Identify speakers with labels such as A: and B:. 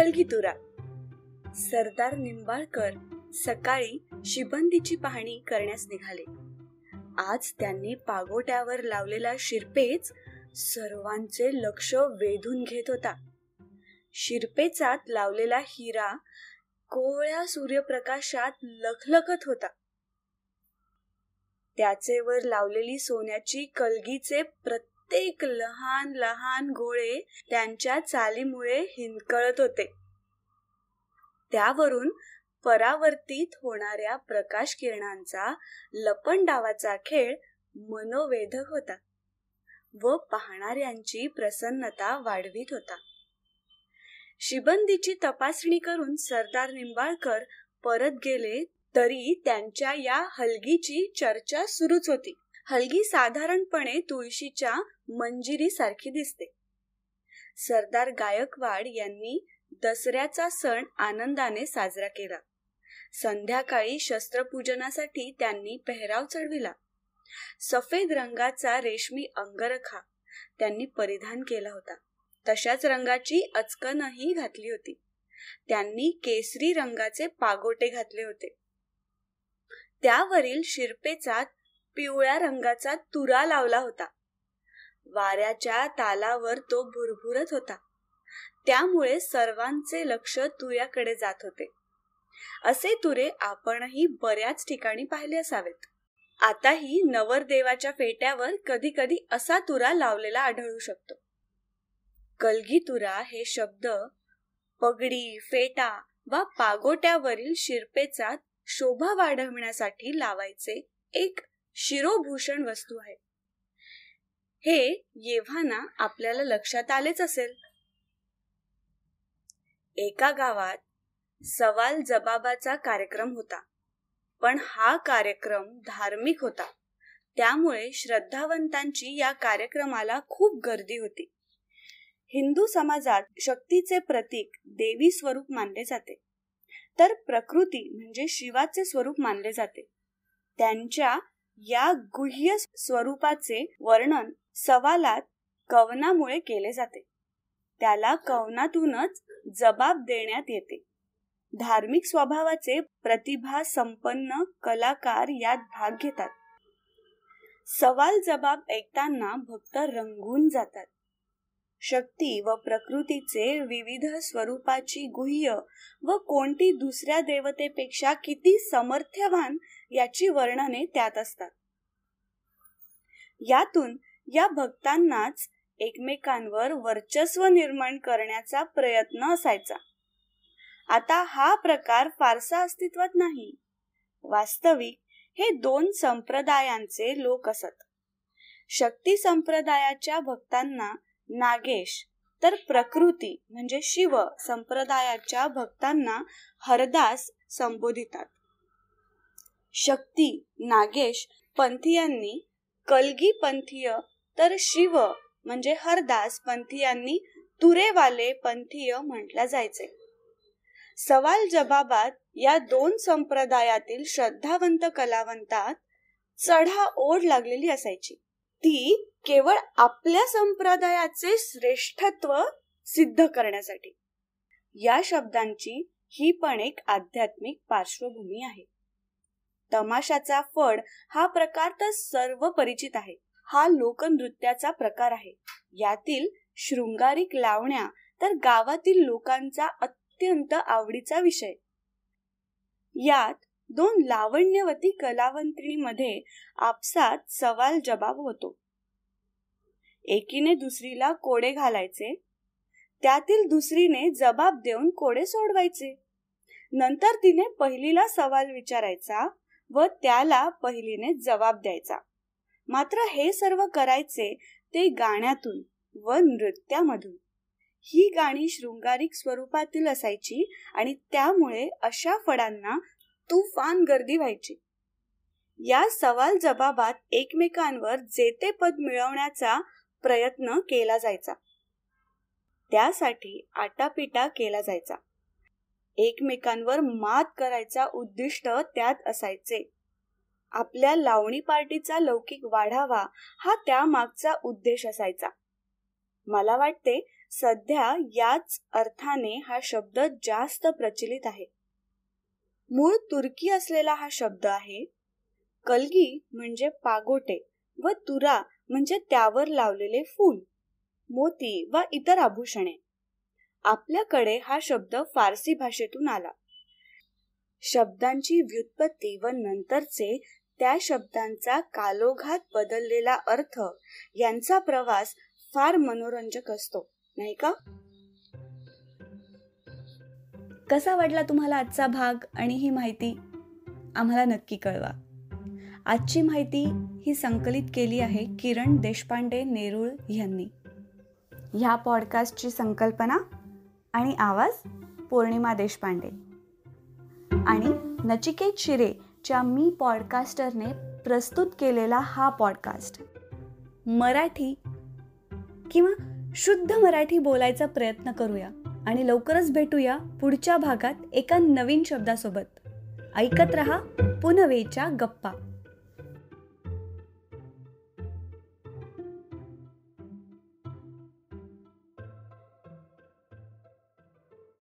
A: कलगीतुरा सरदार निंबाळकर सकाळी शिबंदीची पाहणी करण्यास निघाले. आज त्यांनी पागोट्यावर लावलेला शिरपेच सर्वांचे लक्ष वेधून घेत होता. शिरपेचात लावलेला हिरा कोवळ्या सूर्यप्रकाशात लखलखत होता. त्याचे वर लावलेली सोन्याची कलगीचे प्रत्येक प्रत्येक लहान लहान गोळे त्यांच्या चालीमुळे हिंदकळत होते. त्यावरून परावर्तित होणाऱ्या प्रकाश किरणांचा लपण डावाचा खेळ मनोवेधक होता व पाहणाऱ्यांची प्रसन्नता वाढवित होता. शिबंदीची तपासणी करून सरदार निंबाळकर परत गेले तरी त्यांच्या या हलगीची चर्चा सुरूच होती. हलगी साधारणपणे तुळशीच्या मंजिरी सारखी दिसते. सरदार गायकवाड यांनी दसऱ्याचा सण आनंदाने साजरा केला. संध्याकाळी शस्त्रपूजनासाठी त्यांनी पेहराव चढविला. सफेद रंगाचा रेशमी अंगरखा त्यांनी परिधान केला होता. तशाच रंगाची अचकनही घातली होती. त्यांनी केसरी रंगाचे पागोटे घातले होते. त्यावरील शिरपेचात पिवळ्या रंगाचा तुरा लावला होता. वाऱ्याच्या तालावर तो भुरभुरत होता. त्यामुळे सर्वांचे लक्ष तुऱ्याकडे जात होते. असे तुरे आपणही बऱ्याच ठिकाणी पाहिले असावेत. आताही नवरदेवाच्या फेट्यावर कधी कधी असा तुरा लावलेला आढळू शकतो. कलगी तुरा हे शब्द पगडी फेटा वा पागोट्यावरील शिरपेचा शोभा वाढवण्यासाठी लावायचे एक शिरोभूषण वस्तू आहे. हे येव्हाना आपल्याला लक्षात आलेच असेल. एका गावात सवाल जबाबाचा कार्यक्रम होता. पण हा कार्यक्रम धार्मिक होता. त्यामुळे श्रद्धावंतांची या कार्यक्रमाला खूप गर्दी होती. हिंदू समाजात शक्तीचे प्रतीक देवी स्वरूप मानले जाते. तर प्रकृती म्हणजे शिवाचे स्वरूप मानले जाते. त्यांच्या या गुह्य स्वरूपाचे वर्णन सवालात कवनामुळे केले जाते. त्याला कवनातूनच जबाब देण्यात येते. धार्मिक स्वभावाचे प्रतिभा संपन्न कलाकार यात भाग घेतात. सवाल जबाब ऐकताना भक्त रंगून जातात. शक्ती व प्रकृतीचे विविध स्वरूपाची गुह्य व कोणती दुसऱ्या देवतेपेक्षा किती समर्थ्यवान याची वर्णने त्यात असतात. यातून या भक्तांनाच एकमेकांवर वर्चस्व निर्माण करण्याचा प्रयत्न असायचा. आता हा प्रकार फारसा अस्तित्वात नाही. वास्तविक हे दोन संप्रदायांचे लोक असत. शक्ती संप्रदायाच्या भक्तांना नागेश. तर प्रकृती म्हणजे शिव संप्रदायाच्या भक्तांना हरदास संबोधितात. शक्ती नागेश पंथीयांनी कलगी पंथीय तर शिव म्हणजे हरदास पंथीयांनी तुरेवाले पंथीय म्हटल्या जायचे. सवाल जबाबात या दोन संप्रदायातील श्रद्धावंत कलावंतात चढा ओढ लागलेली असायची. ती केवळ आपल्या संप्रदायाचे श्रेष्ठत्व सिद्ध करण्यासाठी. या शब्दांची ही पण एक आध्यात्मिक पार्श्वभूमी आहे. तमाशाचा फड हा प्रकार तर सर्व परिचित आहे. हा लोकनृत्याचा प्रकार आहे. यातील शृंगारिक लावण्या तर गावातील लोकांचा अत्यंत आवडीचा विषय. यात दोन लावण्यवती कलावंतिणीमध्ये आपसात सवाल जबाब होतो. एकीने दुसरीला कोडे घालायचे त्यातील दुसरीने जबाब देऊन कोडे सोडवायचे. नंतर तिने पहिलीला सवाल विचारायचा व त्याला पहिलीने जबाब द्यायचा. मात्र हे सर्व करायचे ते गाण्यातून व नृत्यामधून. ही गाणी शृंगारिक स्वरूपातील असायची आणि त्यामुळे अशा फडांना तुफान गर्दी व्हायची. या सवाल जबाबात एकमेकांवर जेते पद मिळवण्याचा प्रयत्न केला जायचा. त्यासाठी आटापिटा केला जायचा. एकमेकांवर मात करायचा उद्दिष्ट त्यात असायचे. आपल्या लावणी पार्टीचा लौकिक वाढावा हा त्या मागचा उद्देश असायचा. मला वाटते सध्या याच अर्थाने हा शब्द जास्त प्रचलित आहे. मूळ तुर्की असलेला हा शब्द आहे. कलगी म्हणजे पागोटे व तुरा म्हणजे त्यावर लावलेले फूल मोती व इतर आभूषणे. आपल्याकडे हा शब्द फारसी भाषेतून आला. शब्दांची व्युत्पत्ती व नंतरचे त्या शब्दांचा कालोघात बदललेला अर्थ यांचा प्रवास फार मनोरंजक असतो नाही का? कसा वाटला तुम्हाला आजचा भाग आणि ही माहिती आम्हाला नक्की कळवा. आजची माहिती ही संकलित केली आहे किरण देशपांडे नेरुळ यांनी. ह्या पॉडकास्टची संकल्पना आणि आवाज पौर्णिमा देशपांडे. आणि नचिकेत शिरेच्या मी पॉडकास्टरने प्रस्तुत केलेला हा पॉडकास्ट मराठी किंवा शुद्ध मराठी बोलायचा प्रयत्न करूया. आणि लवकरच भेटूया पुढच्या भागात एका नवीन शब्दासोबत. ऐकत रहा पुनवेच्या गप्पा.